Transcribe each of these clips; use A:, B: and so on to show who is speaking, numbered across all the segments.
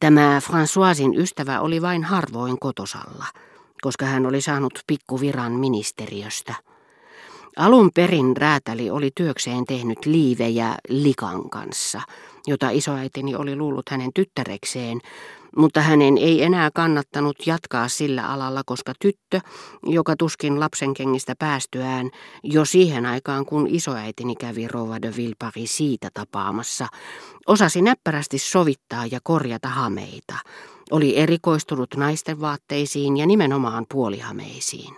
A: Tämä Françoisin ystävä oli vain harvoin kotosalla, koska hän oli saanut pikkuviran ministeriöstä. Alun perin räätäli oli työkseen tehnyt liivejä likan kanssa, jota isoäitini oli luullut hänen tyttärekseen, mutta hänen ei enää kannattanut jatkaa sillä alalla, koska tyttö, joka tuskin lapsenkengistä päästyään, jo siihen aikaan kun isoäitini kävi Rova de Villepari siitä tapaamassa, osasi näppärästi sovittaa ja korjata hameita, oli erikoistunut naisten vaatteisiin ja nimenomaan puolihameisiin.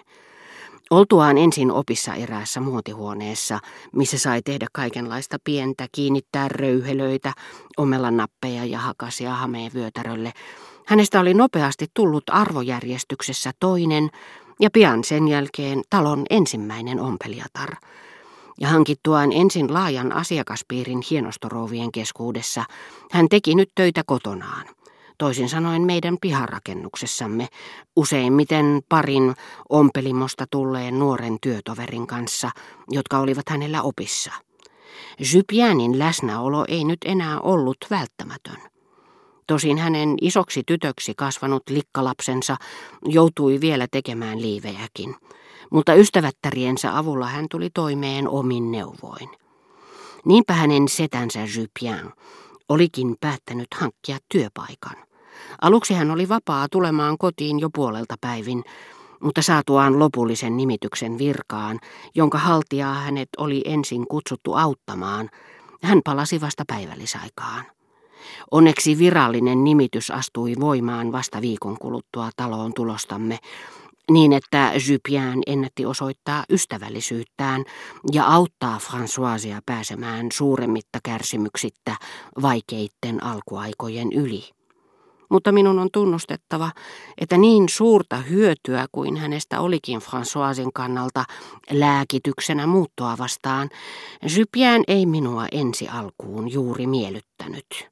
A: Oltuaan ensin opissa eräässä muotihuoneessa, missä sai tehdä kaikenlaista pientä, kiinnittää röyhelöitä, omella nappeja ja hakasia hameen vyötärölle, hänestä oli nopeasti tullut arvojärjestyksessä toinen ja pian sen jälkeen talon ensimmäinen ompelijatar. Ja hankittuaan ensin laajan asiakaspiirin hienostorouvien keskuudessa, hän teki nyt töitä kotonaan toisin sanoen meidän piharakennuksessamme, useimmiten parin ompelimosta tulleen nuoren työtoverin kanssa, jotka olivat hänellä opissa. Jypianin läsnäolo ei nyt enää ollut välttämätön. Tosin hänen isoksi tytöksi kasvanut likkalapsensa joutui vielä tekemään liivejäkin, mutta ystävättäriensä avulla hän tuli toimeen omin neuvoin. Niinpä hänen setänsä Jypian olikin päättänyt hankkia työpaikan. Aluksi hän oli vapaa tulemaan kotiin jo puolelta päivin, mutta saatuaan lopullisen nimityksen virkaan, jonka haltijaa hänet oli ensin kutsuttu auttamaan, hän palasi vasta päivällisaikaan. Onneksi virallinen nimitys astui voimaan vasta viikon kuluttua taloon tulostamme, niin että Jupien ennätti osoittaa ystävällisyyttään ja auttaa Françoisia pääsemään suuremmitta kärsimyksittä vaikeitten alkuaikojen yli mutta minun on tunnustettava, että niin suurta hyötyä kuin hänestä olikin Françoisin kannalta lääkityksenä muuttoa vastaan, Jypien ei minua ensi alkuun juuri miellyttänyt.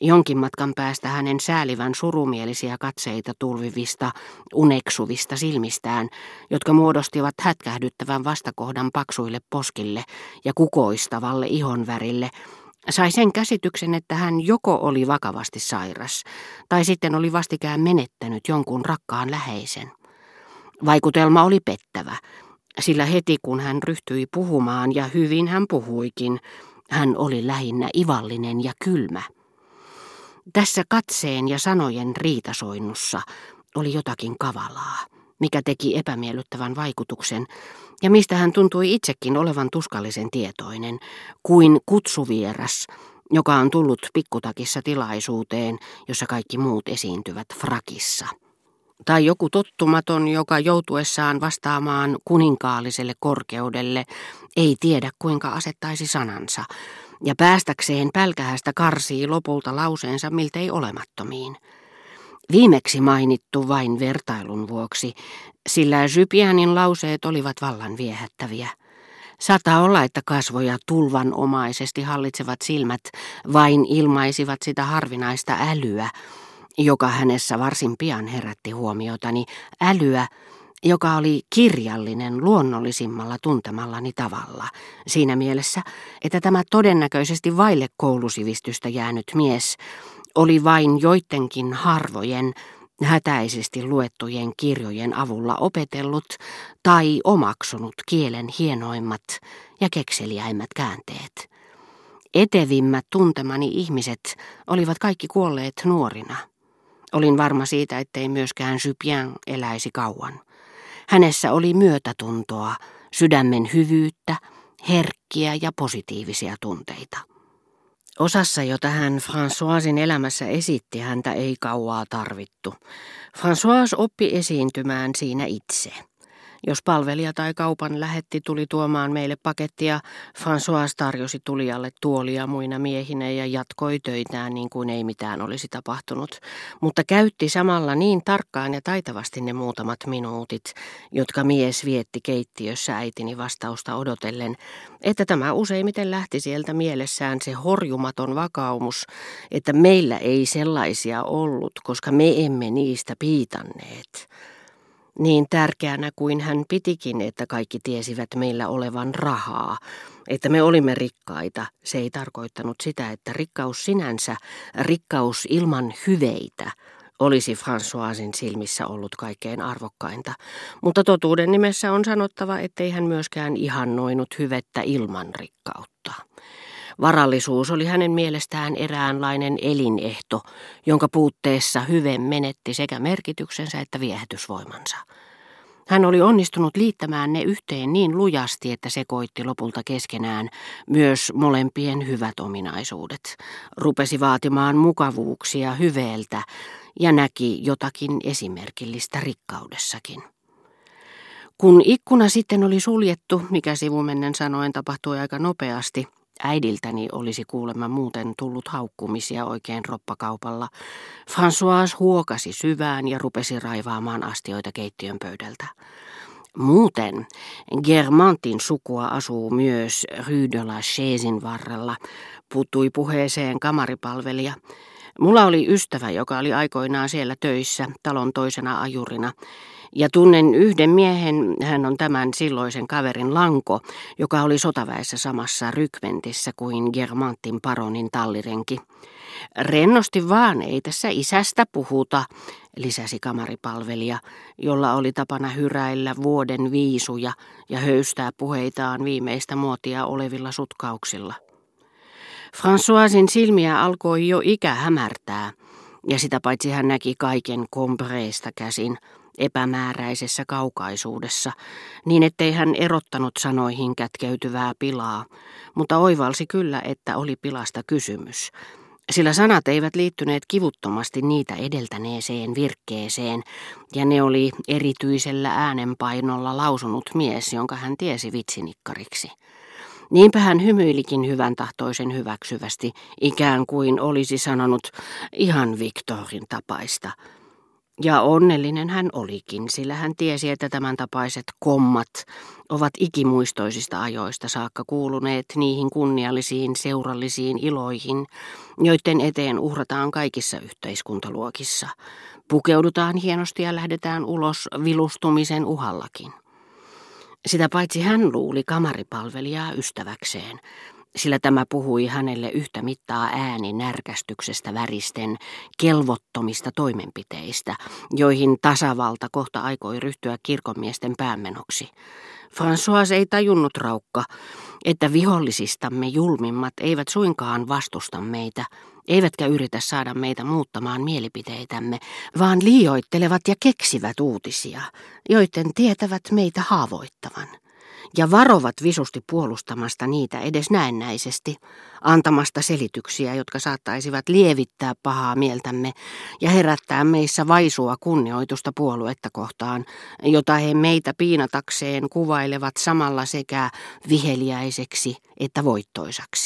A: Jonkin matkan päästä hänen säälivän surumielisiä katseita tulvivista, uneksuvista silmistään, jotka muodostivat hätkähdyttävän vastakohdan paksuille poskille ja kukoistavalle ihonvärille, Sai sen käsityksen, että hän joko oli vakavasti sairas, tai sitten oli vastikään menettänyt jonkun rakkaan läheisen. Vaikutelma oli pettävä, sillä heti kun hän ryhtyi puhumaan, ja hyvin hän puhuikin, hän oli lähinnä ivallinen ja kylmä. Tässä katseen ja sanojen riitasoinnussa oli jotakin kavalaa, mikä teki epämiellyttävän vaikutuksen, ja mistä hän tuntui itsekin olevan tuskallisen tietoinen, kuin kutsuvieras, joka on tullut pikkutakissa tilaisuuteen, jossa kaikki muut esiintyvät frakissa. Tai joku tottumaton, joka joutuessaan vastaamaan kuninkaalliselle korkeudelle ei tiedä kuinka asettaisi sanansa, ja päästäkseen pälkähästä karsii lopulta lauseensa miltei olemattomiin. Viimeksi mainittu vain vertailun vuoksi, sillä Jypianin lauseet olivat vallan viehättäviä. Saattaa olla, että kasvoja tulvanomaisesti hallitsevat silmät vain ilmaisivat sitä harvinaista älyä, joka hänessä varsin pian herätti huomiotani, älyä, joka oli kirjallinen luonnollisimmalla tuntemallani tavalla, siinä mielessä, että tämä todennäköisesti vaille koulusivistystä jäänyt mies oli vain joidenkin harvojen, hätäisesti luettujen kirjojen avulla opetellut tai omaksunut kielen hienoimmat ja kekseliäimmät käänteet. Etevimmät tuntemani ihmiset olivat kaikki kuolleet nuorina. Olin varma siitä, ettei myöskään Jupien eläisi kauan. Hänessä oli myötätuntoa, sydämen hyvyyttä, herkkiä ja positiivisia tunteita. Osassa, jota hän Françoisin elämässä esitti, häntä ei kauaa tarvittu. François oppi esiintymään siinä itse. Jos palvelija tai kaupan lähetti tuli tuomaan meille pakettia, François tarjosi tulijalle tuolia muina miehinä ja jatkoi töitään niin kuin ei mitään olisi tapahtunut, mutta käytti samalla niin tarkkaan ja taitavasti ne muutamat minuutit, jotka mies vietti keittiössä äitini vastausta odotellen, että tämä useimmiten lähti sieltä mielessään se horjumaton vakaumus, että meillä ei sellaisia ollut, koska me emme niistä piitanneet. Niin tärkeänä kuin hän pitikin, että kaikki tiesivät meillä olevan rahaa, että me olimme rikkaita, se ei tarkoittanut sitä, että rikkaus sinänsä, rikkaus ilman hyveitä, olisi Françoisin silmissä ollut kaikkein arvokkainta, mutta totuuden nimessä on sanottava, ettei hän myöskään ihannoinut hyvettä ilman rikkautta. Varallisuus oli hänen mielestään eräänlainen elinehto, jonka puutteessa hyve menetti sekä merkityksensä että viehätysvoimansa. Hän oli onnistunut liittämään ne yhteen niin lujasti, että se koitti lopulta keskenään myös molempien hyvät ominaisuudet. Rupesi vaatimaan mukavuuksia hyveeltä ja näki jotakin esimerkillistä rikkaudessakin. Kun ikkuna sitten oli suljettu, mikä sivumennen sanoen tapahtui aika nopeasti, Äidiltäni olisi kuulemma muuten tullut haukkumisia oikein roppakaupalla. François huokasi syvään ja rupesi raivaamaan astioita keittiön pöydältä. Muuten Germantin sukua asuu myös Rue de la Chaisin varrella, puuttui puheeseen kamaripalvelija. Mulla oli ystävä, joka oli aikoinaan siellä töissä talon toisena ajurina. Ja tunnen yhden miehen, hän on tämän silloisen kaverin Lanko, joka oli sotaväessä samassa rykmentissä kuin Germantin paronin tallirenki. Rennosti vaan, ei tässä isästä puhuta, lisäsi kamaripalvelija, jolla oli tapana hyräillä vuoden viisuja ja höystää puheitaan viimeistä muotia olevilla sutkauksilla. Françoisin silmiä alkoi jo ikä hämärtää, ja sitä paitsi hän näki kaiken kompreista käsin, epämääräisessä kaukaisuudessa, niin ettei hän erottanut sanoihin kätkeytyvää pilaa, mutta oivalsi kyllä, että oli pilasta kysymys, sillä sanat eivät liittyneet kivuttomasti niitä edeltäneeseen virkkeeseen, ja ne oli erityisellä äänenpainolla lausunut mies, jonka hän tiesi vitsinikkariksi. Niinpä hän hymyilikin hyvän tahtoisen hyväksyvästi, ikään kuin olisi sanonut ihan Viktorin tapaista – ja onnellinen hän olikin, sillä hän tiesi, että tämän tapaiset kommat ovat ikimuistoisista ajoista saakka kuuluneet niihin kunniallisiin seurallisiin iloihin, joiden eteen uhrataan kaikissa yhteiskuntaluokissa. Pukeudutaan hienosti ja lähdetään ulos vilustumisen uhallakin. Sitä paitsi hän luuli kamaripalvelijaa ystäväkseen, sillä tämä puhui hänelle yhtä mittaa ääni närkästyksestä väristen kelvottomista toimenpiteistä, joihin tasavalta kohta aikoi ryhtyä kirkonmiesten päämenoksi. François ei tajunnut raukka, että vihollisistamme julmimmat eivät suinkaan vastusta meitä, eivätkä yritä saada meitä muuttamaan mielipiteitämme, vaan liioittelevat ja keksivät uutisia, joiden tietävät meitä haavoittavan ja varovat visusti puolustamasta niitä edes näennäisesti, antamasta selityksiä, jotka saattaisivat lievittää pahaa mieltämme ja herättää meissä vaisua kunnioitusta puoluetta kohtaan, jota he meitä piinatakseen kuvailevat samalla sekä viheliäiseksi että voittoisaksi.